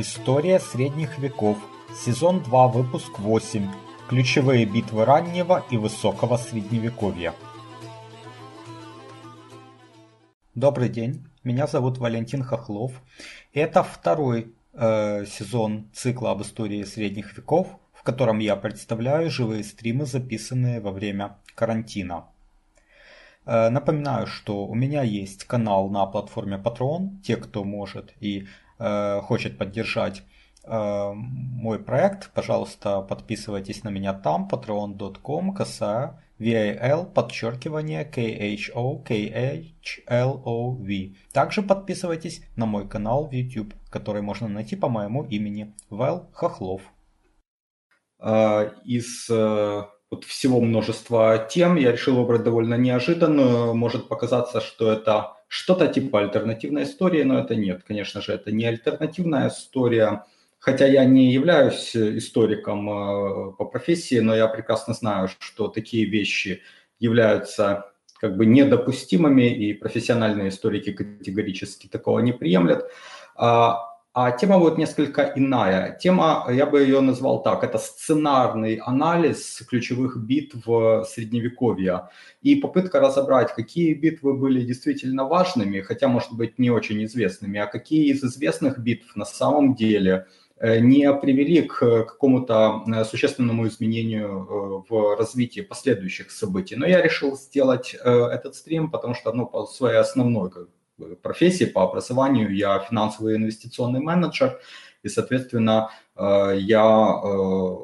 История средних веков. Сезон 2, выпуск 8. Ключевые битвы раннего и высокого средневековья. Добрый день, меня зовут Валентин Хохлов. Это второй э, сезон цикла об истории средних веков, в котором я представляю живые стримы, записанные во время карантина. Э, напоминаю, что у меня есть канал на платформе Patreon. Те, кто может и хочет поддержать э, мой проект, пожалуйста, подписывайтесь на меня там, patreon.com, косая VAL, подчеркивание KHO, KHLOV. Также подписывайтесь на мой канал в YouTube, который можно найти по моему имени, Вэл Хохлов. Э, из вот всего множества тем я решил выбрать довольно неожиданную. Может показаться, что это что-то типа альтернативной истории, но это нет. Конечно же, это не альтернативная история. Хотя я не являюсь историком э, по профессии, но я прекрасно знаю, что такие вещи являются как бы недопустимыми, и профессиональные историки категорически такого не приемлят. А, а тема будет несколько иная. Тема, я бы ее назвал так, это сценарный анализ ключевых битв Средневековья и попытка разобрать, какие битвы были действительно важными, хотя, может быть, не очень известными, а какие из известных битв на самом деле э, не привели к какому-то э, существенному изменению э, в развитии последующих событий. Но я решил сделать этот стрим, потому что ну, по своей основной профессии, по образованию я финансовый инвестиционный менеджер, и, соответственно, э, я э,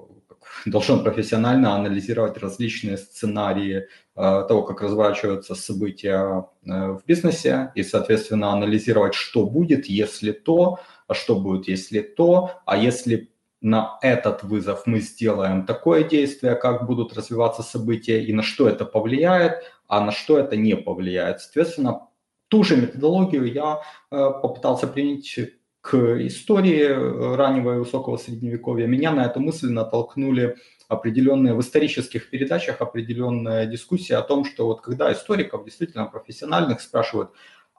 должен профессионально анализировать различные сценарии э, того, как разворачиваются события в бизнесе, и, соответственно, анализировать, что будет, если то, а что будет, если то, а если на этот вызов мы сделаем такое действие, как будут развиваться события и на что это повлияет, а на что это не повлияет. Соответственно, Ту же методологию я э, попытался применить к истории э, раннего и высокого средневековья. Меня на эту мысль натолкнули определенные в исторических передачах определенная дискуссия о том, что вот когда историков, действительно профессиональных, спрашивают,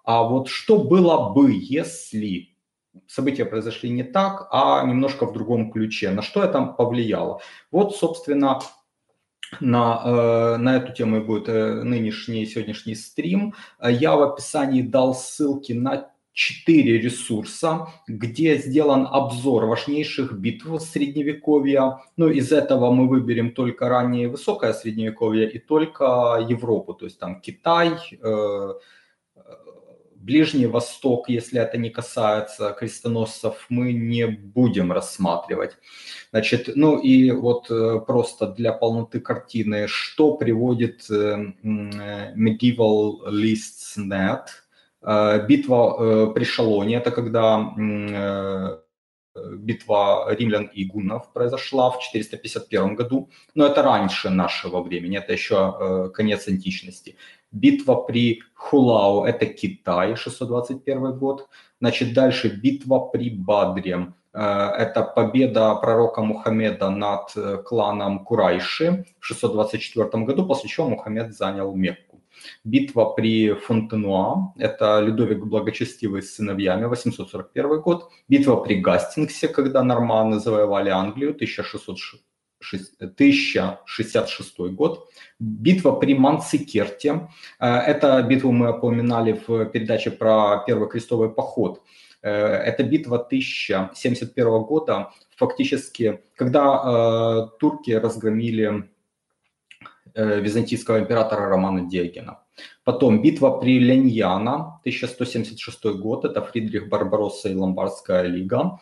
а вот что было бы, если события произошли не так, а немножко в другом ключе, на что это повлияло? Вот, собственно, на, э, на эту тему будет э, нынешний сегодняшний стрим. Я в описании дал ссылки на четыре ресурса, где сделан обзор важнейших битв средневековья. Ну, из этого мы выберем только раннее и высокое средневековье и только Европу, то есть там Китай, э, Ближний Восток, если это не касается крестоносцев, мы не будем рассматривать. Значит, ну и вот э, просто для полноты картины, что приводит э, Medieval Lists.net, э, битва при Шалоне, это когда битва римлян и гуннов произошла в 451 году, но это раньше нашего времени, это еще конец античности. Битва при Хулау – это Китай, 621 год. Значит, дальше битва при Бадре – это победа пророка Мухаммеда над э, кланом Курайши в 624 году, после чего Мухаммед занял Мекку. Битва при Фонтенуа – это Людовик Благочестивый с сыновьями, 841 год. Битва при Гастингсе, когда норманы завоевали Англию, 1600 1066 год. Битва при Манцикерте. Э, это битву мы упоминали в передаче про Первый крестовый поход. Э, это битва 1071 года, фактически, когда э, турки разгромили византийского императора Романа Диогена. Потом битва при Леньяна, 1176 год, это Фридрих Барбаросса и Ломбардская лига.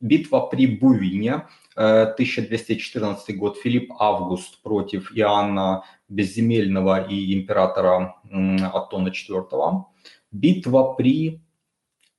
Битва при Бувине, 1214 год, Филипп Август против Иоанна Безземельного и императора Атона IV. Битва при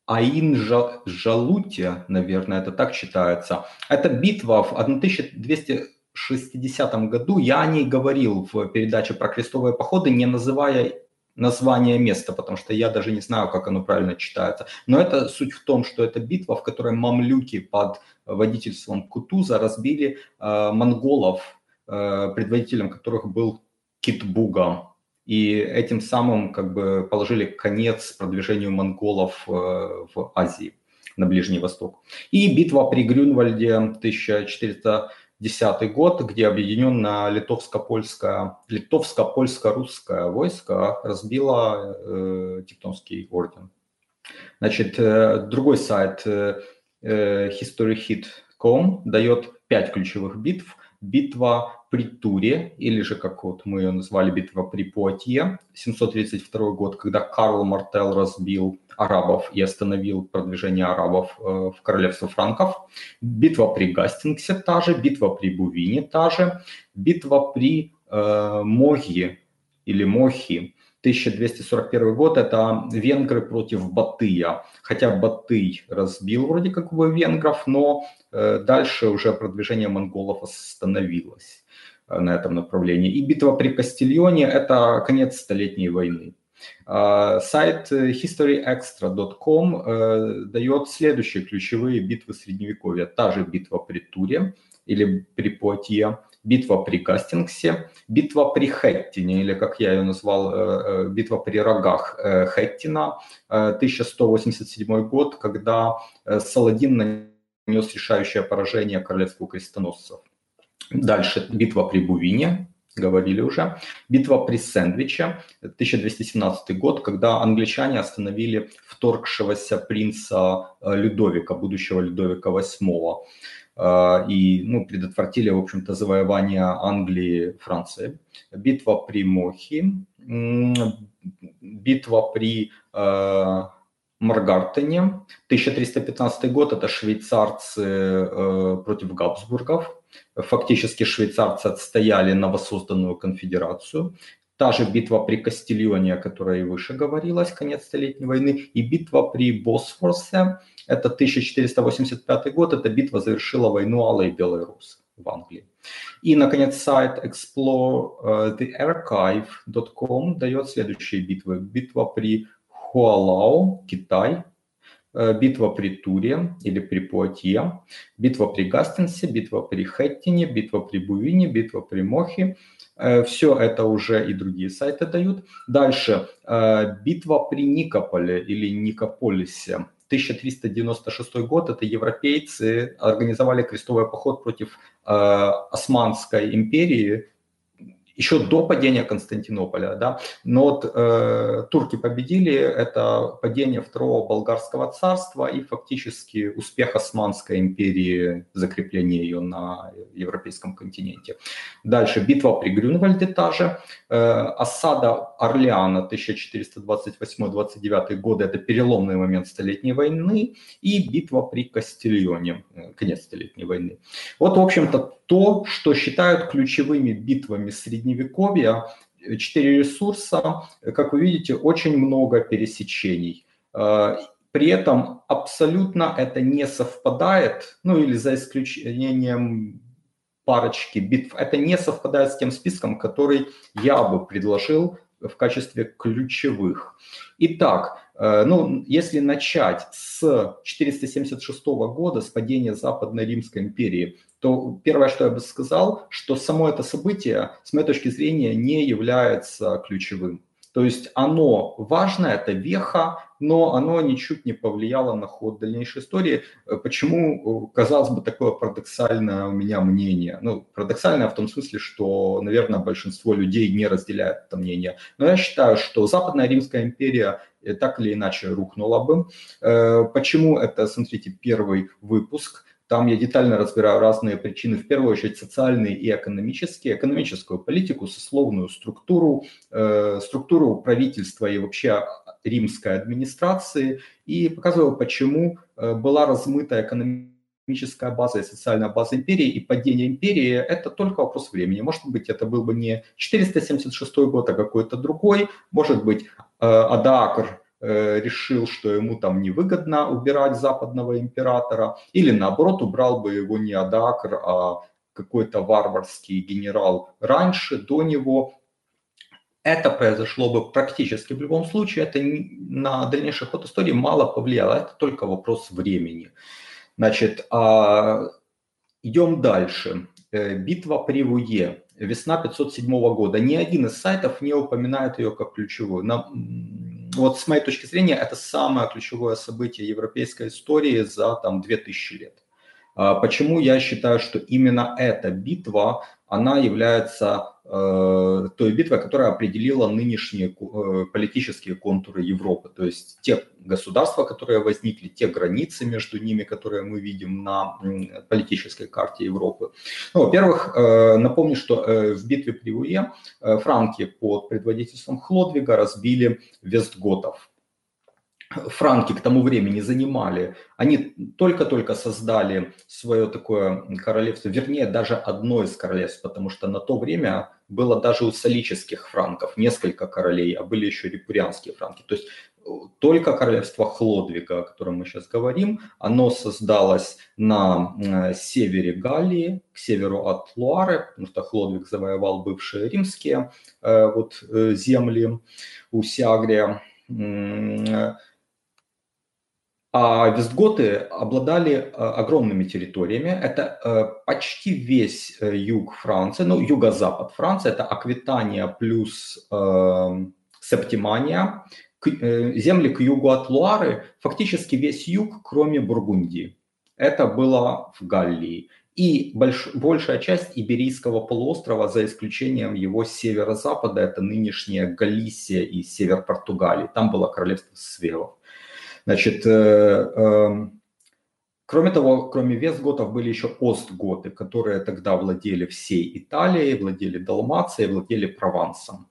Аин-Жалуте, наверное, это так читается. Это битва в 1260 году. Я о ней говорил в передаче про крестовые походы, не называя название места, потому что я даже не знаю, как оно правильно читается. Но это суть в том, что это битва, в которой мамлюки под водительством Кутуза разбили э, монголов, э, предводителем которых был Китбуга. И этим самым как бы положили конец продвижению монголов э, в Азии. на Ближний Восток. И битва при Грюнвальде 1410 год, где объединенное литовско-польское, литовско-польско-русское войско разбило э, Тевтонский орден. Значит, э, другой сайт э, э historyhit.com дает пять ключевых битв. Битва при Туре, или же, как вот мы ее назвали, битва при Пуатье, 732 год, когда Карл Мартел разбил арабов и остановил продвижение арабов э, в королевство франков. Битва при Гастингсе та же, битва при Бувине та же, битва при э, Моги или Мохи 1241 год – это венгры против Батыя. Хотя Батый разбил вроде как бы венгров, но э, дальше уже продвижение монголов остановилось э, на этом направлении. И битва при Кастильоне – это конец Столетней войны. Э, сайт historyextra.com дает следующие ключевые битвы Средневековья. Та же битва при Туре или при Пуатье, битва при Гастингсе, битва при Хеттине, или как я ее назвал, э, э, битва при рогах э, Хеттина, 1187 год, когда Саладин нанес решающее поражение королевству крестоносцев. Дальше битва при Бувине, говорили уже. Битва при Сэндвиче, 1217 год, когда англичане остановили вторгшегося принца Людовика, будущего Людовика VIII. А, и ну, предотвратили, в общем-то, завоевание Англии, Франции. Битва при Мохи, битва при э, Маргартене, 1315 год, это швейцарцы э, против Габсбургов. Фактически швейцарцы отстояли новосозданную конфедерацию. Та же битва при Кастильоне, о которой выше говорилось, конец Столетней войны, и битва при Босфорсе, это 1485 год, эта битва завершила войну Алой и Белой Русы в Англии. И, наконец, сайт explorethearchive.com дает следующие битвы. Битва при Хуалао, Китай, э, битва при Туре или при Пуатье, битва при Гастенсе, битва при Хеттине, битва при Бувине, битва при Мохе. Э, Все это уже и другие сайты дают. Дальше, э, битва при Никополе или Никополисе. 1396 год, это европейцы организовали крестовый поход против э, Османской империи, еще до падения Константинополя, да, но вот э, турки победили, это падение второго болгарского царства и фактически успех Османской империи, закрепление ее на европейском континенте. Дальше битва при Грюнвальде та же, э, осада Орлеана 1428-29 годы, это переломный момент Столетней войны, и битва при Кастильоне, э, конец Столетней войны. Вот, в общем-то, то, что считают ключевыми битвами Средневековья. Четыре ресурса, как вы видите, очень много пересечений. А, при этом абсолютно это не совпадает, ну или за исключением парочки битв, это не совпадает с тем списком, который я бы предложил в качестве ключевых. Итак, э, ну, если начать с 476 года, с падения Западной Римской империи, то первое, что я бы сказал, что само это событие, с моей точки зрения, не является ключевым. То есть оно важно, это веха, но оно ничуть не повлияло на ход дальнейшей истории. Почему, казалось бы, такое парадоксальное у меня мнение? Ну, парадоксальное в том смысле, что, наверное, большинство людей не разделяет это мнение. Но я считаю, что Западная Римская империя так или иначе рухнула бы. Э, почему это, смотрите, первый выпуск – там я детально разбираю разные причины, в первую очередь социальные и экономические, экономическую политику, сословную структуру, э, структуру правительства и вообще римской администрации, и показываю, почему э, была размыта экономическая база и социальная база империи, и падение империи – это только вопрос времени. Может быть, это был бы не 476 год, а какой-то другой, может быть, э, Адаакр решил, что ему там невыгодно убирать западного императора, или наоборот убрал бы его не Адакр, а какой-то варварский генерал раньше, до него. Это произошло бы практически в любом случае, это на дальнейший ход истории мало повлияло, это только вопрос времени. Значит, а, идем дальше. Э, битва при Вуе, весна 507 года. Ни один из сайтов не упоминает ее как ключевую. Вот с моей точки зрения, это самое ключевое событие европейской истории за там 2000 лет. А почему я считаю, что именно эта битва, она является той битвой, которая определила нынешние э, политические контуры Европы. То есть те государства, которые возникли, те границы между ними, которые мы видим на э, политической карте Европы. Ну, во-первых, э, напомню, что э, в битве при Уе э, франки под предводительством Хлодвига разбили вестготов франки к тому времени занимали, они только-только создали свое такое королевство, вернее, даже одно из королевств, потому что на то время было даже у солических франков несколько королей, а были еще репурианские франки. То есть э, только королевство Хлодвига, о котором мы сейчас говорим, оно создалось на э, севере Галлии, к северу от Луары, потому что Хлодвиг завоевал бывшие римские э, вот, земли у Сиагрия а вестготы обладали э, огромными территориями. Это э, почти весь э, юг Франции, ну, юго-запад Франции. Это Аквитания плюс э, Септимания. Земли к югу от Луары, фактически весь юг, кроме Бургундии. Это было в Галлии. И больш, большая часть Иберийского полуострова, за исключением его северо-запада, это нынешняя Галисия и север Португалии. Там было королевство Свевов. Значит, э, эм, Кроме того, кроме вестготов были еще остготы, которые тогда владели всей Италией, владели Далмацией, владели Провансом.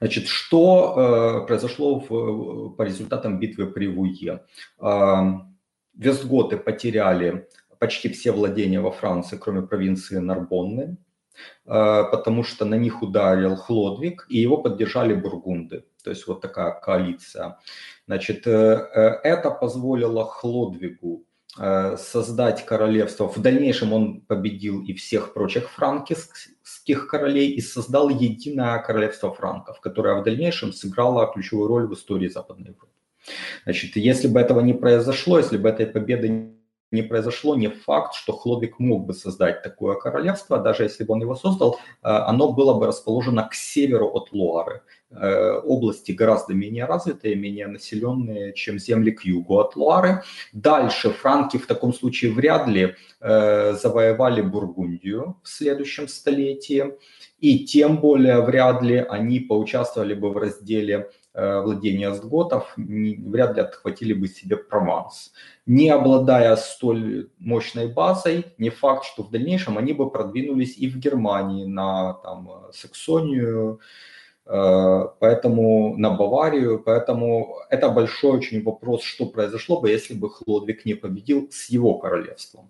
Значит, что э, произошло в, по результатам битвы при Вуе? Э, вестготы потеряли почти все владения во Франции, кроме провинции Нарбонны, э, потому что на них ударил Хлодвиг, и его поддержали бургунды. То есть вот такая коалиция. Значит, э, э, это позволило Хлодвигу э, создать королевство. В дальнейшем он победил и всех прочих франкских королей и создал единое королевство франков, которое в дальнейшем сыграло ключевую роль в истории Западной Европы. Значит, если бы этого не произошло, если бы этой победы не произошло, не факт, что Хлодвиг мог бы создать такое королевство, даже если бы он его создал, оно было бы расположено к северу от Луары. Э, области гораздо менее развитые, менее населенные, чем земли к югу от Луары. Дальше франки в таком случае вряд ли э, завоевали Бургундию в следующем столетии, и тем более вряд ли они поучаствовали бы в разделе э, владения остготов, вряд ли отхватили бы себе Прованс. Не обладая столь мощной базой, не факт, что в дальнейшем они бы продвинулись и в Германии на там, Саксонию, Э, поэтому на Баварию, поэтому это большой очень вопрос, что произошло бы, если бы Хлодвиг не победил с его королевством.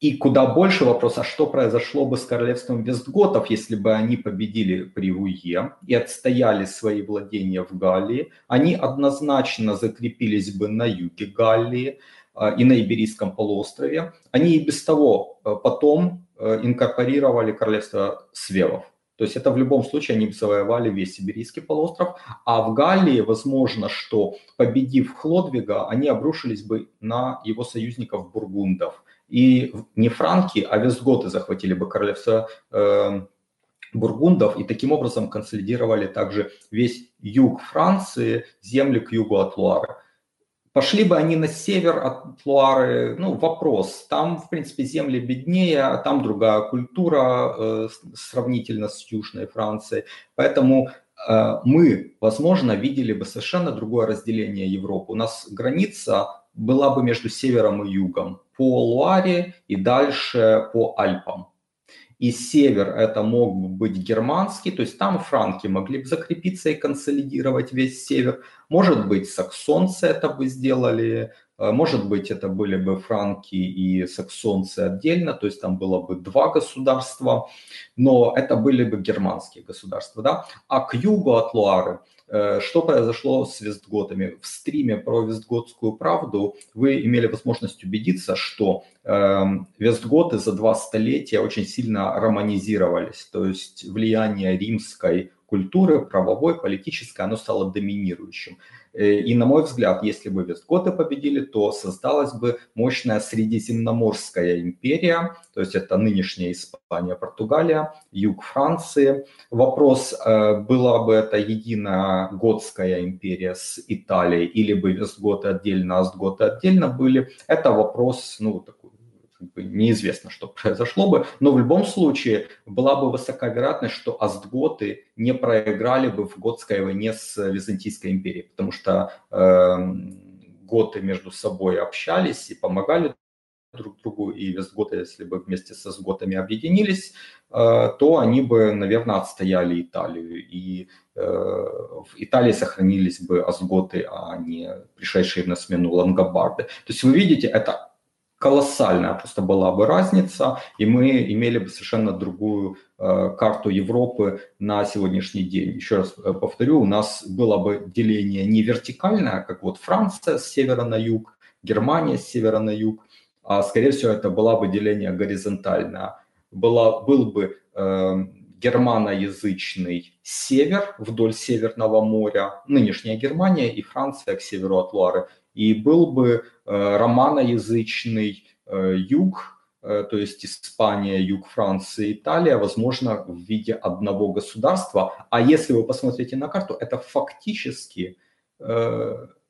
И куда больше вопрос, а что произошло бы с королевством Вестготов, если бы они победили при Вуе и отстояли свои владения в Галлии, они однозначно закрепились бы на юге Галлии э, и на Иберийском полуострове. Они и без того э, потом инкорпорировали королевство Свевов. То есть это в любом случае они завоевали весь Сибирийский полуостров, а в Галлии возможно, что победив Хлодвига, они обрушились бы на его союзников бургундов. И не франки, а вестготы захватили бы королевство э, бургундов и таким образом консолидировали также весь юг Франции, земли к югу от Луары. Пошли бы они на север от Луары, ну, вопрос. Там, в принципе, земли беднее, а там другая культура э, сравнительно с Южной Францией. Поэтому э, мы, возможно, видели бы совершенно другое разделение Европы. У нас граница была бы между севером и югом по Луаре и дальше по Альпам и север это мог бы быть германский, то есть там франки могли бы закрепиться и консолидировать весь север. Может быть, саксонцы это бы сделали, может быть, это были бы франки и саксонцы отдельно, то есть там было бы два государства, но это были бы германские государства. Да? А к югу от Луары Э, что произошло с Вестготами? В стриме про Вестготскую правду вы имели возможность убедиться, что э, Вестготы за два столетия очень сильно романизировались, то есть влияние римской культуры, правовой, политической, оно стало доминирующим. Э, и, на мой взгляд, если бы вестготы победили, то создалась бы мощная Средиземноморская империя, то есть это нынешняя Испания, Португалия, юг Франции. Вопрос, э, была бы это единая готская империя с Италией, или бы вестготы отдельно, а остготы отдельно были, это вопрос, ну, такой неизвестно, что произошло бы, но в любом случае была бы высока вероятность, что астготы не проиграли бы в готской войне с Византийской империей, потому что э, готы между собой общались и помогали друг другу, и вестготы, если бы вместе со сготами объединились, э, то они бы, наверное, отстояли Италию, и э, в Италии сохранились бы асготы, а не пришедшие на смену лангобарды. То есть вы видите, это колоссальная просто была бы разница, и мы имели бы совершенно другую э, карту Европы на сегодняшний день. Еще раз э, повторю, у нас было бы деление не вертикальное, как вот Франция с севера на юг, Германия с севера на юг, а скорее всего это было бы деление горизонтальное. Была, был бы э, германоязычный север вдоль Северного моря, нынешняя Германия и Франция к северу от Луары – и был бы э, романоязычный э, юг, э, то есть Испания, юг Франции, Италия, возможно, в виде одного государства. А если вы посмотрите на карту, это фактически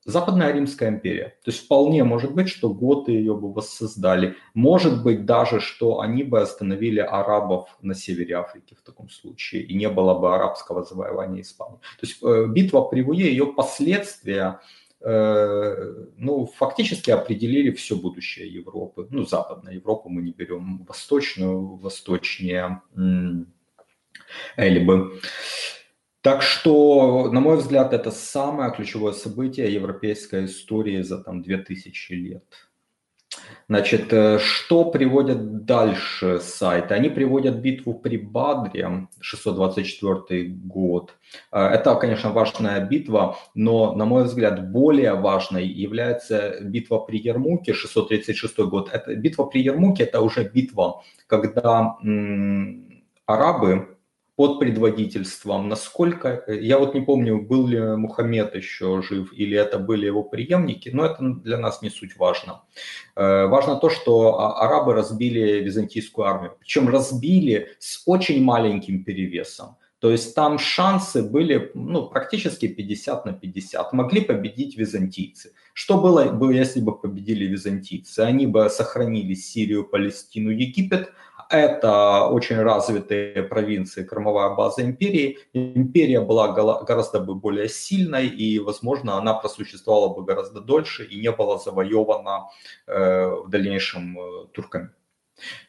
Западная Римская империя. То есть вполне может быть, что готы ее бы воссоздали. Может быть даже, что они бы остановили арабов на севере Африки в таком случае, и не было бы арабского завоевания Испании. То есть битва при Вуе, ее последствия ну, фактически определили все будущее Европы. Ну, Западную Европу мы не берем, Восточную, восточнее Эльбы. Так что, на мой взгляд, это самое ключевое событие европейской истории за там 2000 лет. Значит, э, что приводят дальше сайты? Они приводят битву при Бадре, 624 год. Э, это, конечно, важная битва, но, на мой взгляд, более важной является битва при Ермуке, 636 год. Это, битва при Ермуке – это уже битва, когда м, арабы под предводительством, насколько, э, я вот не помню, был ли Мухаммед еще жив или это были его преемники, но это для нас не суть важно. Э, важно то, что а, арабы разбили византийскую армию, причем разбили с очень маленьким перевесом. То есть там шансы были ну, практически 50 на 50. Могли победить византийцы. Что было бы, если бы победили византийцы? Они бы сохранили Сирию, Палестину, Египет, это очень развитые провинции, кормовая база империи. Империя была гораздо бы более сильной, и, возможно, она просуществовала бы гораздо дольше и не была завоевана э, в дальнейшем э, турками.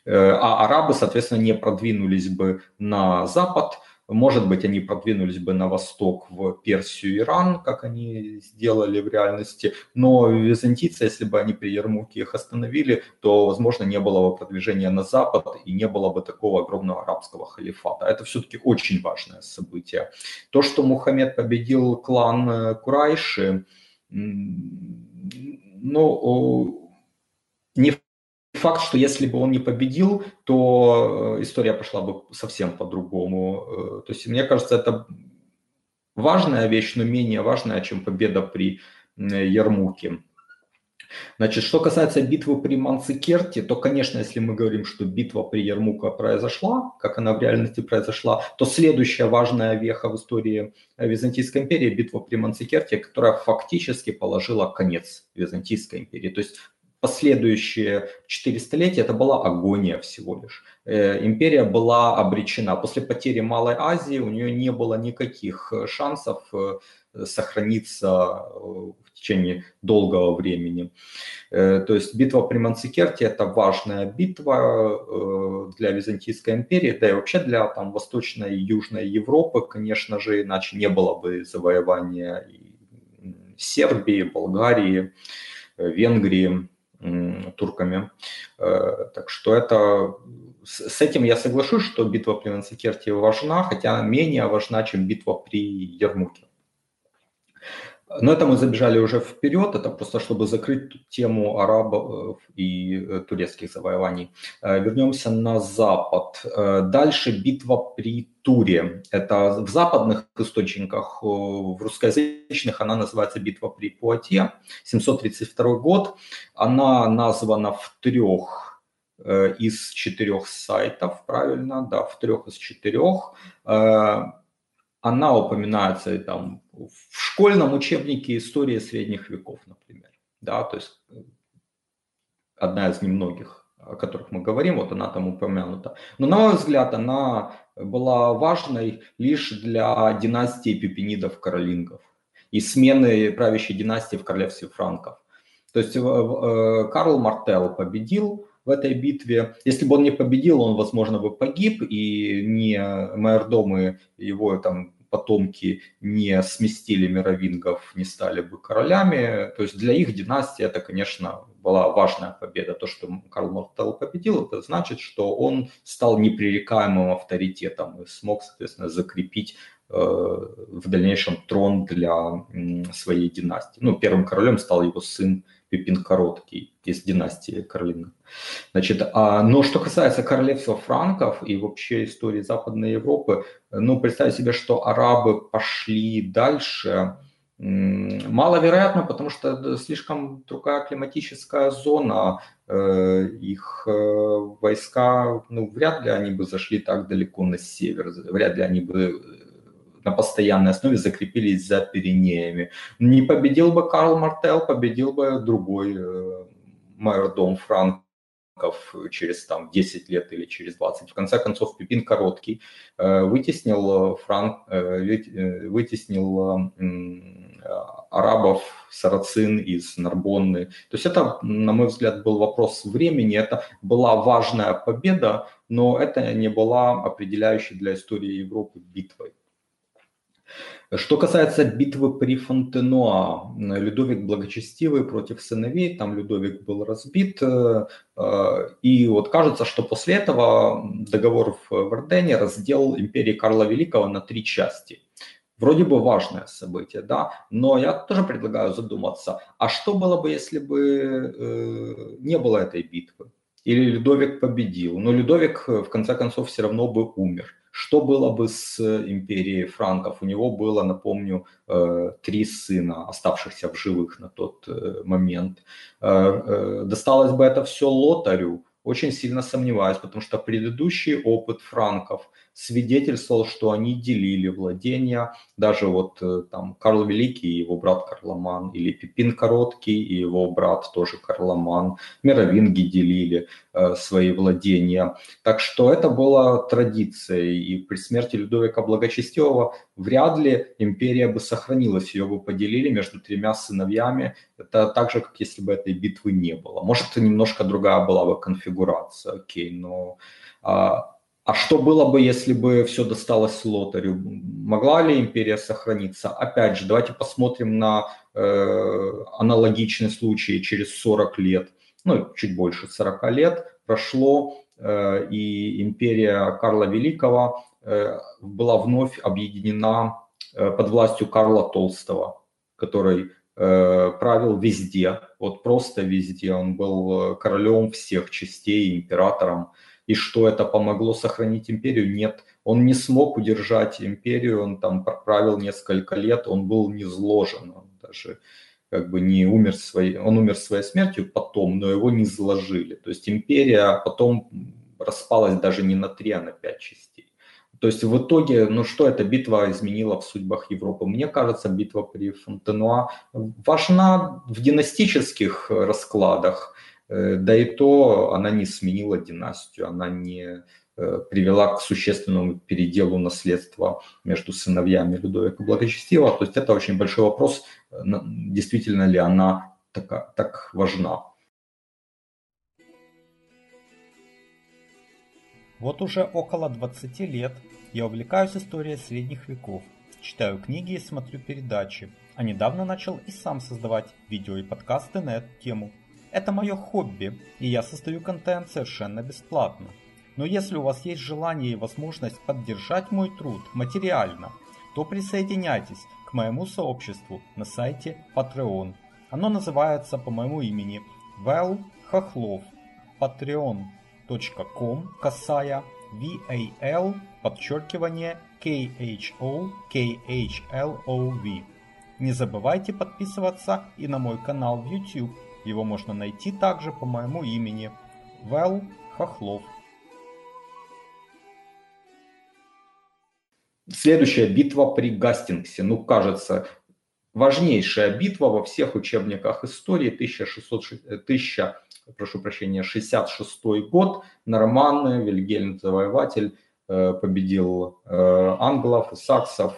Э, а арабы, соответственно, не продвинулись бы на запад, может быть, они продвинулись бы на восток, в Персию, Иран, как они сделали в реальности, но византийцы, если бы они при Ермуке их остановили, то, возможно, не было бы продвижения на запад и не было бы такого огромного арабского халифата. Это все-таки очень важное событие. То, что Мухаммед победил клан э, Курайши, ну, не факт, что если бы он не победил, то э, история пошла бы совсем по-другому. Э, то есть, мне кажется, это важная вещь, но менее важная, чем победа при Ярмуке. Значит, что касается битвы при Манцикерте, то, конечно, если мы говорим, что битва при Ярмука произошла, как она в реальности произошла, то следующая важная веха в истории Византийской империи – битва при Манцикерте, которая фактически положила конец Византийской империи. То есть последующие четыре столетия это была агония всего лишь. Э, империя была обречена. После потери Малой Азии у нее не было никаких э, шансов э, сохраниться в течение долгого времени. То есть битва при Манцикерте – это важная битва для Византийской империи, да и вообще для там, Восточной и Южной Европы, конечно же, иначе не было бы завоевания Сербии, Болгарии, Венгрии турками. Э, так что это с этим я соглашусь, что битва при Нацикерте важна, хотя менее важна, чем битва при Ермуке. Но это мы забежали уже вперед, это просто чтобы закрыть тему арабов и э, турецких завоеваний. Э, вернемся на запад. Э, дальше битва при Туре. Это в западных источниках, в русскоязычных она называется битва при Пуатье, 732 год. Она названа в трех из четырех сайтов, правильно, да, в трех из четырех она упоминается там в школьном учебнике истории средних веков, например. Да, то есть э, одна из немногих, о которых мы говорим, вот она там упомянута. Но, на мой взгляд, она была важной лишь для династии пепенидов-каролингов и смены правящей династии в королевстве франков. То есть э, э, Карл Мартел победил в этой битве. Если бы он не победил, он, возможно, бы погиб, и не майордомы его там потомки не сместили мировингов, не стали бы королями. То есть для их династии это, конечно, была важная победа. То, что Карл Мартел победил, это значит, что он стал непререкаемым авторитетом и смог, соответственно, закрепить э, в дальнейшем трон для своей династии. Ну, первым королем стал его сын Пипин Короткий из династии Каролингов. Значит, а, но что касается королевства франков и вообще истории Западной Европы, ну, представьте себе, что арабы пошли дальше, маловероятно, потому что слишком другая климатическая зона, э, их э, войска, ну, вряд ли они бы зашли так далеко на север, вряд ли они бы на постоянной основе закрепились за Пиренеями. Не победил бы Карл Мартел, победил бы другой э, майордом Франк через там, 10 лет или через 20. В конце концов, Пипин Короткий э, вытеснил, Франк, э, вытеснил арабов, сарацин из Нарбонны. То есть это, на мой взгляд, был вопрос времени, это была важная победа, но это не была определяющей для истории Европы битвой. Что касается битвы при Фонтенуа, Людовик Благочестивый против сыновей, там Людовик был разбит, э, э, и вот кажется, что после этого договор в Вардене разделал империи Карла Великого на три части. Вроде бы важное событие, да, но я тоже предлагаю задуматься, а что было бы, если бы э, не было этой битвы? Или Людовик победил, но Людовик в конце концов все равно бы умер. Что было бы с империей франков? У него было, напомню, э, три сына, оставшихся в живых на тот э, момент. Э, досталось бы это все лотарю, очень сильно сомневаюсь, потому что предыдущий опыт франков свидетельствовал, что они делили владения. Даже вот э, там Карл Великий и его брат Карломан, или Пипин Короткий и его брат тоже Карломан, мировинги делили э, свои владения. Так что это была традиция, и при смерти Людовика Благочестивого вряд ли империя бы сохранилась, ее бы поделили между тремя сыновьями. Это так же, как если бы этой битвы не было. Может, немножко другая была бы конфигурация, окей, но... А, а что было бы, если бы все досталось лотарю? Могла ли империя сохраниться? Опять же, давайте посмотрим на э, аналогичный случай через 40 лет, ну, чуть больше 40 лет прошло, э, и империя Карла Великого э, была вновь объединена э, под властью Карла Толстого, который э, правил везде, вот просто везде. Он был королем всех частей, императором и что это помогло сохранить империю? Нет, он не смог удержать империю, он там правил несколько лет, он был не зложен, он даже как бы не умер своей, он умер своей смертью потом, но его не зложили. То есть империя потом распалась даже не на три, а на пять частей. То есть в итоге, ну что эта битва изменила в судьбах Европы? Мне кажется, битва при Фонтенуа важна в династических раскладах, да и то она не сменила династию, она не э, привела к существенному переделу наследства между сыновьями Людовика Благочестивого. То есть это очень большой вопрос, э, действительно ли она так, так важна. Вот уже около 20 лет я увлекаюсь историей средних веков, читаю книги и смотрю передачи, а недавно начал и сам создавать видео и подкасты на эту тему – это мое хобби, и я создаю контент совершенно бесплатно. Но если у вас есть желание и возможность поддержать мой труд материально, то присоединяйтесь к моему сообществу на сайте Patreon. Оно называется по моему имени Вэл Хохлов. patreon.com касая VAL подчеркивание KHO Не забывайте подписываться и на мой канал в YouTube. Его можно найти также по моему имени Вэл Хохлов. Следующая битва при Гастингсе. Ну, кажется, важнейшая битва во всех учебниках истории 1600, 1000, прошу прощения, 66 год. Норманны, Вильгельм Завоеватель э, победил э, англов, саксов,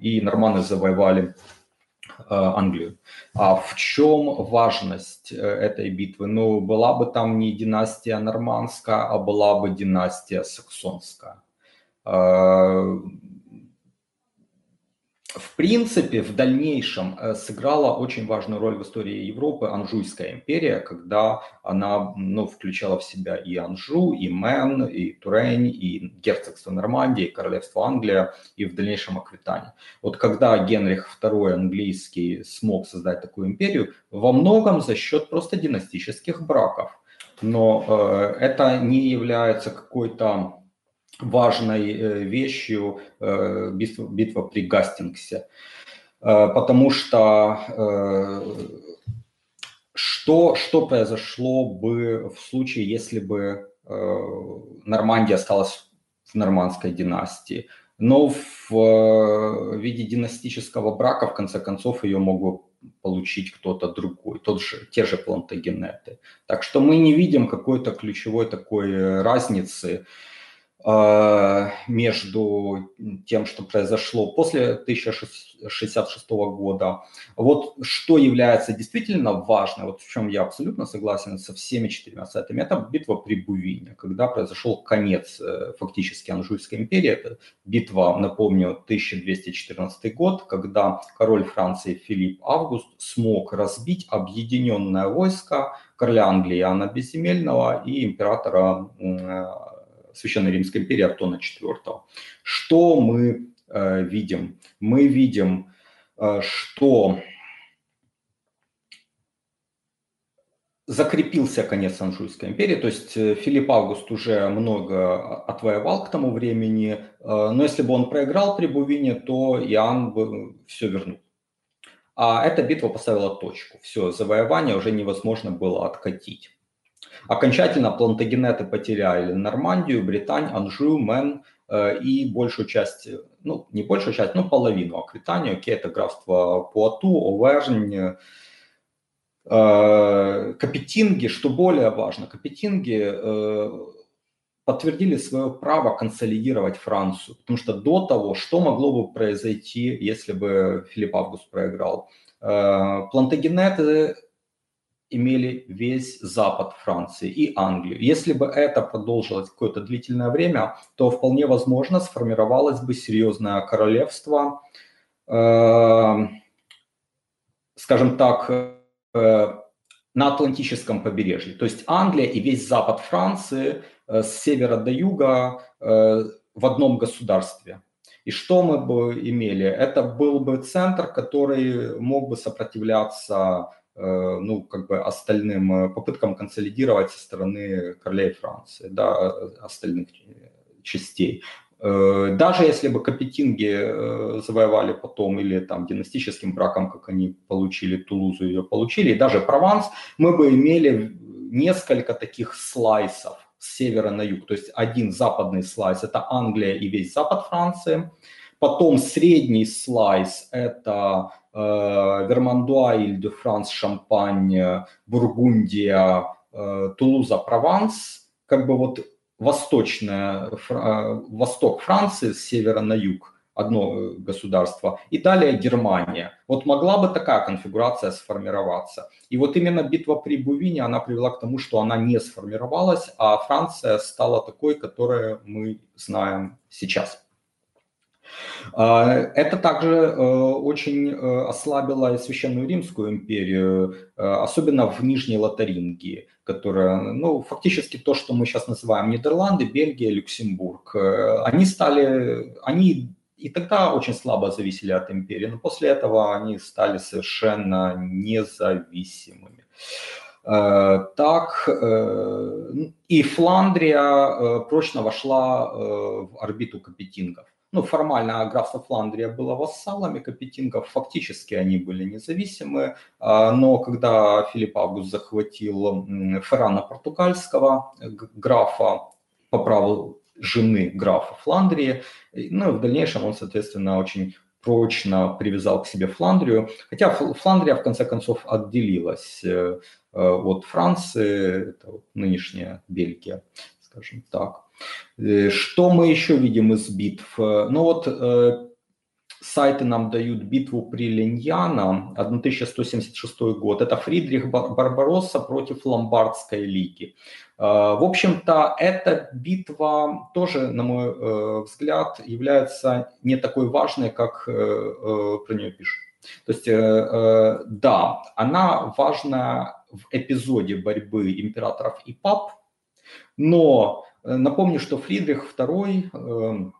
и норманы завоевали э, Англию. А в чем важность этой битвы? Ну, была бы там не династия нормандская, а была бы династия саксонская. В принципе, в дальнейшем э, сыграла очень важную роль в истории Европы Анжуйская империя, когда она ну, включала в себя и Анжу, и Мен, и Турень, и герцогство Нормандии, и королевство Англия, и в дальнейшем Аквитания. Вот когда Генрих II английский смог создать такую империю, во многом за счет просто династических браков. Но э, это не является какой-то важной э, вещью э, битва, битва при Гастингсе. Э, потому что что, что произошло бы в случае, если бы Нормандия осталась в нормандской династии? Но в виде династического брака, в конце концов, ее мог бы получить кто-то другой, тот же, те же плантагенеты. Так что мы не видим какой-то ключевой такой разницы между тем, что произошло после 1066 года. Вот что является действительно важным, вот в чем я абсолютно согласен со всеми четырьмя сайтами, это битва при Бувине, когда произошел конец э, фактически Анжуйской империи. Это битва, напомню, 1214 год, когда король Франции Филипп Август смог разбить объединенное войско короля Англии Иоанна Безземельного и императора Священной Римской империи Антона IV. Что мы э, видим? Мы видим, э, что закрепился конец Анжуйской империи, то есть э, Филипп Август уже много отвоевал к тому времени, э, но если бы он проиграл при Бувине, то Иоанн бы все вернул. А эта битва поставила точку. Все, завоевание уже невозможно было откатить. Окончательно плантагенеты потеряли Нормандию, Британь, Анжу, Мен э, и большую часть, ну не большую часть, но половину Аквитанию, окей, это графство Пуату, Овернь, э, Капетинги, что более важно, Капетинги э, подтвердили свое право консолидировать Францию, потому что до того, что могло бы произойти, если бы Филипп Август проиграл? Плантагенеты имели весь запад Франции и Англию. Если бы это продолжилось какое-то длительное время, то вполне возможно сформировалось бы серьезное королевство, э, скажем так, э, на Атлантическом побережье. То есть Англия и весь запад Франции э, с севера до юга э, в одном государстве. И что мы бы имели? Это был бы центр, который мог бы сопротивляться ну, как бы остальным э, попыткам консолидировать со стороны королей Франции, да, остальных частей. Э, даже если бы капетинги завоевали потом или там династическим браком, как они получили Тулузу, ее получили, и даже Прованс, мы бы имели несколько таких слайсов с севера на юг. То есть один западный слайс – это Англия и весь запад Франции. Потом средний слайс – это Э, Вермандуа, Иль-де-Франс, Шампань, Бургундия, э, Тулуза, Прованс, как бы вот восточная, э, восток Франции с севера на юг, одно государство, и далее Германия. Вот могла бы такая конфигурация сформироваться. И вот именно битва при Бувине, она привела к тому, что она не сформировалась, а Франция стала такой, которую мы знаем сейчас. А, это также э, очень э, ослабило Священную Римскую империю, э, особенно в Нижней Лотарингии, которая, ну, фактически то, что мы сейчас называем Нидерланды, Бельгия, Люксембург. Они стали, они и тогда очень слабо зависели от империи, но после этого они стали совершенно независимыми. Так и Фландрия прочно вошла в орбиту капетингов. Ну, формально графство Фландрия было вассалами капетингов, фактически они были независимы, но когда Филипп Август захватил Феррана португальского, графа, по праву жены графа Фландрии. Ну, в дальнейшем он, соответственно, очень прочно привязал к себе Фландрию, хотя Фландрия в конце концов отделилась э, э, от Франции, это вот нынешняя Бельгия, скажем так. Э, что мы еще видим из битв? Ну вот сайты нам дают битву при Линьяно, 1176 год. Это Фридрих Барбаросса против Ломбардской лиги. В общем-то, эта битва тоже, на мой э, взгляд, является не такой важной, как э, э, про нее пишут. То есть, да, она важна в эпизоде борьбы императоров и пап, но напомню, что Фридрих II,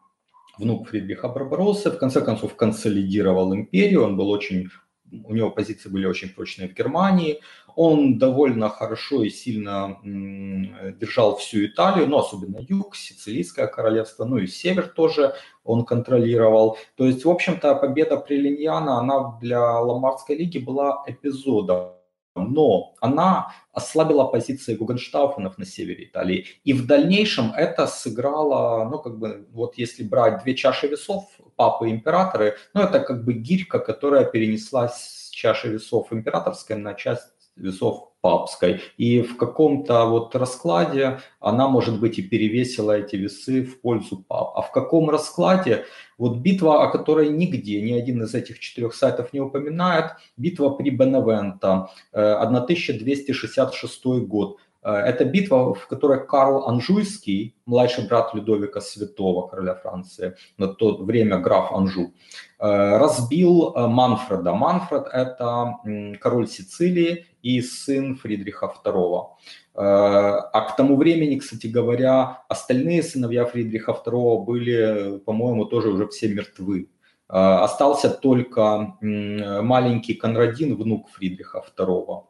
внук Фридриха Барбароссы, в конце концов консолидировал империю, он был очень у него позиции были очень прочные в Германии. Он довольно хорошо и сильно держал всю Италию, но особенно юг, Сицилийское королевство, ну и север тоже он контролировал. То есть, в общем-то, победа при Линьяно, она для Ломбардской лиги была эпизодом но она ослабила позиции Гугенштауфенов на севере Италии. И в дальнейшем это сыграло, ну, как бы, вот если брать две чаши весов, папы и императоры, ну, это как бы гирька, которая перенеслась с чаши весов императорской на часть весов папской. И в каком-то вот раскладе она, может быть, и перевесила эти весы в пользу пап. А в каком раскладе? Вот битва, о которой нигде ни один из этих четырех сайтов не упоминает, битва при Беневенто, 1266 э, год. Э, это битва, в которой Карл Анжуйский, младший брат Людовика Святого, короля Франции, на то время граф Анжу, э, разбил э, Манфреда. Манфред – это король Сицилии и сын Фридриха II. А к тому времени, кстати говоря, остальные сыновья Фридриха II были, по-моему, тоже уже все мертвы. Остался только маленький Конрадин, внук Фридриха II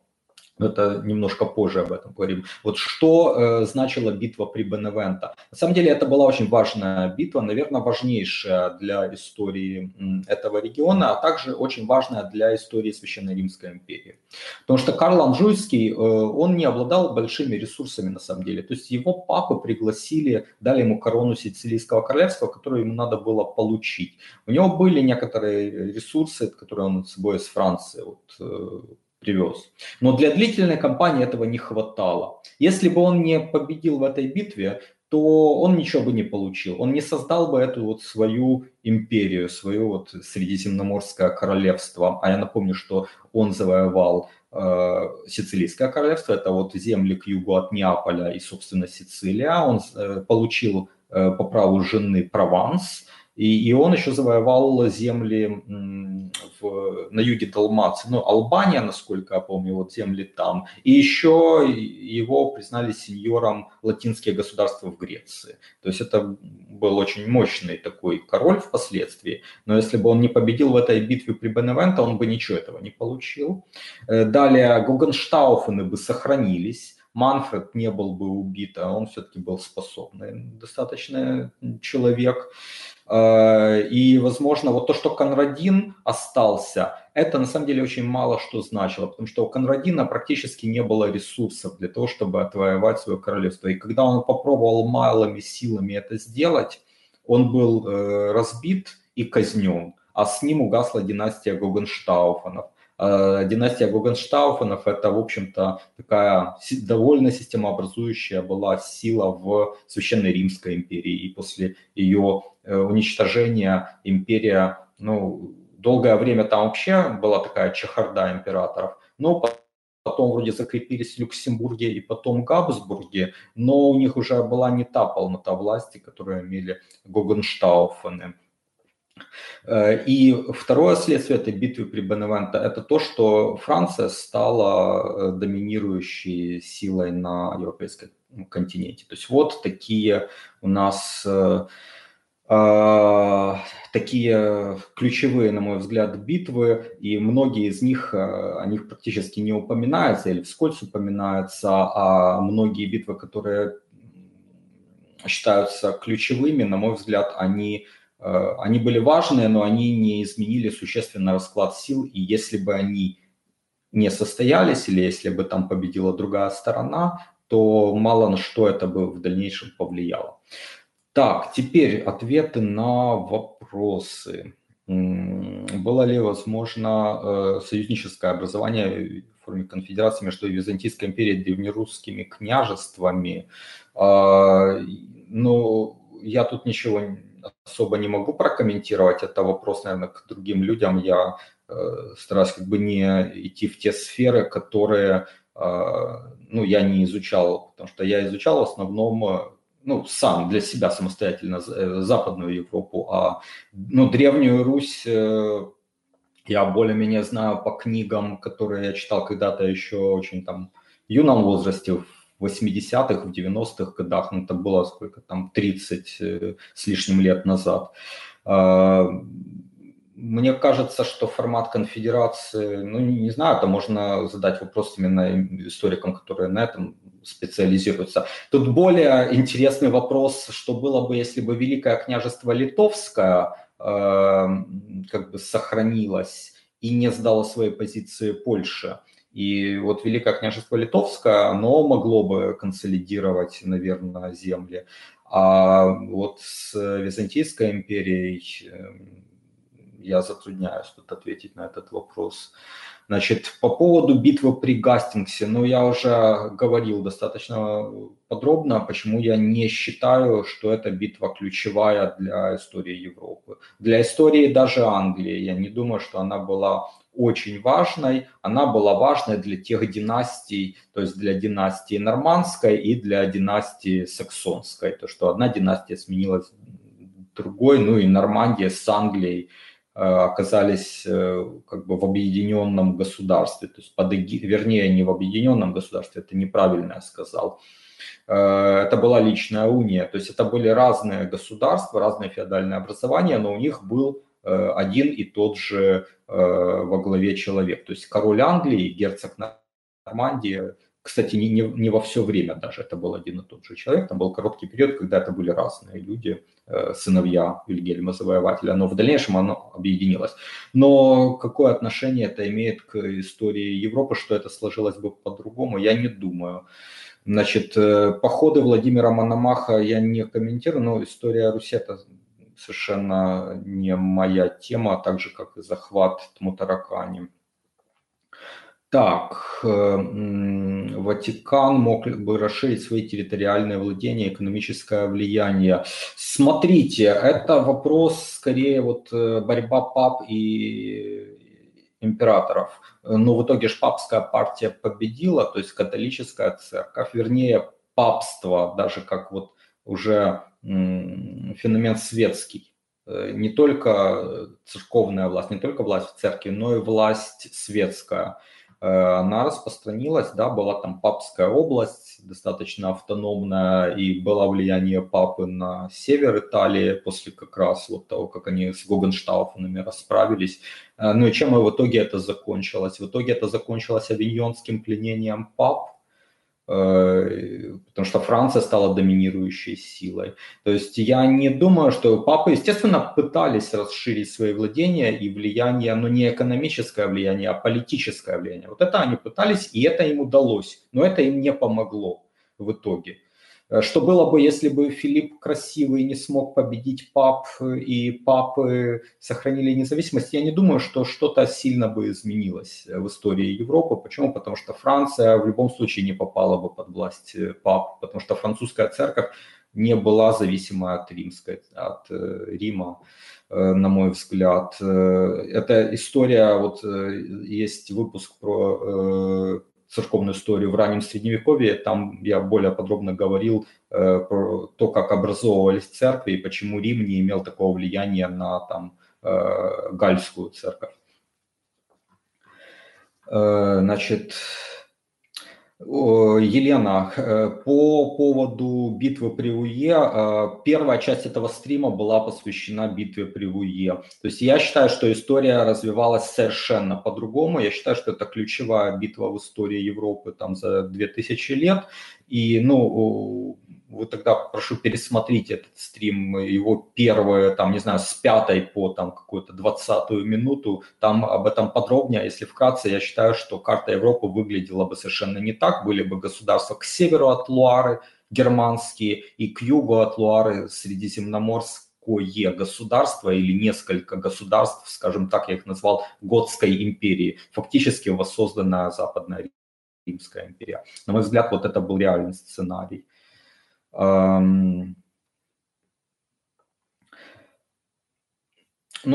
это немножко позже об этом говорим. Вот что э, значила битва при Беневенто? На самом деле это была очень важная битва, наверное, важнейшая для истории этого региона, а также очень важная для истории Священной Римской империи. Потому что Карл Анжуйский, э, он не обладал большими ресурсами на самом деле. То есть его папы пригласили, дали ему корону Сицилийского королевства, которую ему надо было получить. У него были некоторые ресурсы, которые он с собой из Франции вот, э, привез. Но для длительной кампании этого не хватало. Если бы он не победил в этой битве, то он ничего бы не получил. Он не создал бы эту вот свою империю, свое вот Средиземноморское королевство. А я напомню, что он завоевал э, Сицилийское королевство, это вот земли к югу от Неаполя и, собственно, Сицилия. Он э, получил э, по праву жены Прованс, и, и он еще завоевал земли в, на юге Далмации, ну, Албания, насколько я помню, вот земли там. И еще его признали сеньором латинские государства в Греции. То есть это был очень мощный такой король впоследствии. Но если бы он не победил в этой битве при Беневенто, он бы ничего этого не получил. Э, далее Гогенштауфены бы сохранились. Манфред не был бы убит, а он все-таки был способный достаточно человек. Э, и, возможно, вот то, что Конрадин остался, это на самом деле очень мало что значило, потому что у Конрадина практически не было ресурсов для того, чтобы отвоевать свое королевство. И когда он попробовал малыми силами это сделать, он был э, разбит и казнен, а с ним угасла династия Гогенштауфенов. Э, династия Гогенштауфенов – это, в общем-то, такая довольно системообразующая была сила в Священной Римской империи. И после ее э, уничтожения империя, ну, долгое время там вообще была такая чехарда императоров, но потом вроде закрепились в Люксембурге и потом Габсбурге, но у них уже была не та полнота власти, которую имели Гогенштауфены. Э, и второе следствие этой битвы при Беневенто – это то, что Франция стала э, доминирующей силой на европейском континенте. То есть вот такие у нас э, такие ключевые, на мой взгляд, битвы, и многие из них, о них практически не упоминаются или вскользь упоминаются, а многие битвы, которые считаются ключевыми, на мой взгляд, они, они были важные, но они не изменили существенно расклад сил, и если бы они не состоялись, или если бы там победила другая сторона, то мало на что это бы в дальнейшем повлияло. Так, теперь ответы на вопросы. Было ли возможно э, союзническое образование в форме конфедерации между Византийской империей и древнерусскими княжествами? Э, ну, я тут ничего особо не могу прокомментировать. Это вопрос, наверное, к другим людям. Я Э, стараюсь как бы не идти в те сферы, которые э, ну, я не изучал, потому что я изучал в основном э, ну, сам для себя самостоятельно Западную Европу, а ну, Древнюю Русь я более-менее знаю по книгам, которые я читал когда-то еще очень там юном возрасте, в 80-х, в 90-х годах, ну, это было сколько там, 30 с лишним лет назад. Мне кажется, что формат конфедерации, ну, не знаю, это можно задать вопрос именно историкам, которые на этом специализируются. Тут более интересный вопрос, что было бы, если бы Великое княжество Литовское э, как бы сохранилось и не сдало свои позиции Польше. И вот Великое княжество Литовское, оно могло бы консолидировать, наверное, земли. А вот с Византийской империей эм, я затрудняюсь тут ответить на этот вопрос. Значит, по поводу битвы при Гастингсе, ну, я уже говорил достаточно подробно, почему я не считаю, что эта битва ключевая для истории Европы. Для истории даже Англии, я не думаю, что она была очень важной. Она была важной для тех династий, то есть для династии Нормандской и для династии Саксонской. То, что одна династия сменилась другой, ну и Нормандия с Англией – Э, оказались э, как бы в объединенном государстве, то есть под, вернее не в объединенном государстве, это неправильно я сказал, э, это была личная уния, то есть это были разные государства, разные феодальные образования, но у них был один и тот же во главе человек, то есть король Англии, герцог Нормандии, кстати, не, не, не во все время даже это был один и тот же человек, там был короткий период, когда это были разные люди, Э, сыновья Вильгельма Завоевателя, но в дальнейшем оно объединилось. Но какое отношение это имеет к истории Европы, что это сложилось бы по-другому, я не думаю. Значит, э, походы Владимира Мономаха я не комментирую, но история Руси это совершенно не моя тема, так же, как и захват Тмутаракани. Так, э, Ватикан мог бы расширить свои территориальные владения, экономическое влияние. Смотрите, это вопрос скорее вот э, борьба пап и императоров. Но в итоге же папская партия победила, то есть католическая церковь, вернее папство, даже как вот уже феномен светский э, не только церковная власть, не только власть в церкви, но и власть светская. Э, она распространилась, да, была там папская область, достаточно автономная, и было влияние папы на север Италии после как раз вот того, как они с Гогенштауфенами расправились. Э, ну и чем в итоге это закончилось? В итоге это закончилось авиньонским пленением пап, потому что Франция стала доминирующей силой. То есть я не думаю, что папы, естественно, пытались расширить свои владения и влияние, но не экономическое влияние, а политическое влияние. Вот это они пытались, и это им удалось, но это им не помогло в итоге. Э, что было бы, если бы Филипп Красивый не смог победить пап, и папы сохранили независимость? Я не думаю, что что-то сильно бы изменилось в истории Европы. Почему? Потому что Франция в любом случае не попала бы под власть э, пап, потому что французская церковь не была зависима от римской, от э, Рима, на мой взгляд. Эта история, вот есть выпуск про церковную историю в раннем средневековье. Там я более подробно говорил э, про то, как образовывались церкви и почему Рим не имел такого влияния на там, э, гальскую церковь. Э, значит, Елена, э, по поводу битвы при Уе, э, первая часть этого стрима была посвящена битве при Уе. То есть я считаю, что история развивалась совершенно по-другому. Я считаю, что это ключевая битва в истории Европы там за 2000 лет. И, ну, вы тогда прошу пересмотреть этот стрим, его первые, там, не знаю, с пятой по там какую-то двадцатую минуту, там об этом подробнее, если вкратце, я считаю, что карта Европы выглядела бы совершенно не так, были бы государства к северу от Луары, германские, и к югу от Луары, средиземноморские, государство или несколько государств, скажем так, я их назвал Готской империи, фактически воссозданная Западная Римская империя. На мой взгляд, вот это был реальный сценарий. Но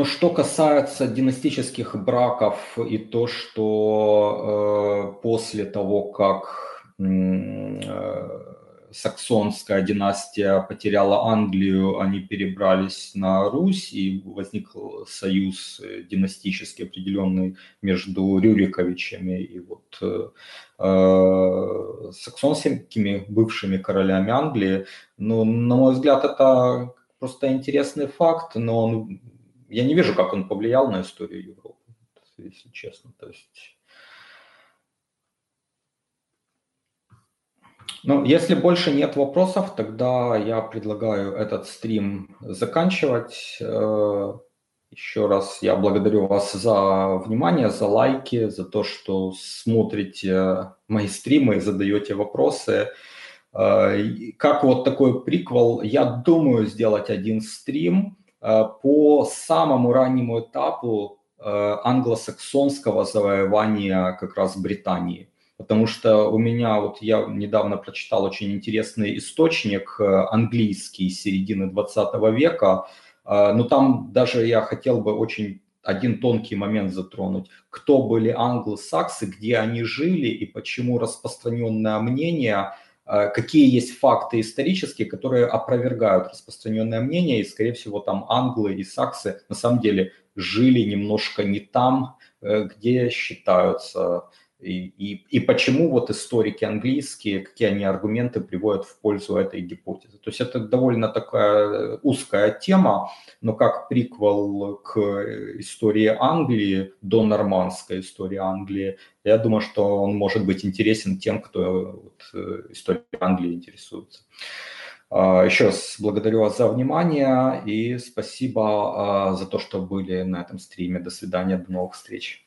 что касается династических браков и то, что э, после того, как э, саксонская династия потеряла Англию, они перебрались на Русь, и возник союз э, династически определенный между Рюриковичами и вот э, э, саксонскими бывшими королями Англии. Но, на мой взгляд, это просто интересный факт, но он, я не вижу, как он повлиял на историю Европы, если честно. То есть Ну, если больше нет вопросов, тогда я предлагаю этот стрим заканчивать. Э, еще раз я благодарю вас за внимание, за лайки, за то, что смотрите мои стримы задаете вопросы. Э, как вот такой приквел, я думаю сделать один стрим э, по самому раннему этапу англосаксонского завоевания как раз Британии потому что у меня, вот я недавно прочитал очень интересный источник э, английский середины 20 века, э, но там даже я хотел бы очень один тонкий момент затронуть. Кто были англосаксы, где они жили и почему распространенное мнение, э, какие есть факты исторические, которые опровергают распространенное мнение, и, скорее всего, там англы и саксы на самом деле жили немножко не там, где считаются и, и, почему вот историки английские, какие они аргументы приводят в пользу этой гипотезы. То есть это довольно такая узкая тема, но как приквел к истории Англии, до нормандской истории Англии, я думаю, что он может быть интересен тем, кто вот, э, историей Англии интересуется. А, Еще раз благодарю вас за внимание и спасибо а, за то, что были на этом стриме. До свидания, до новых встреч.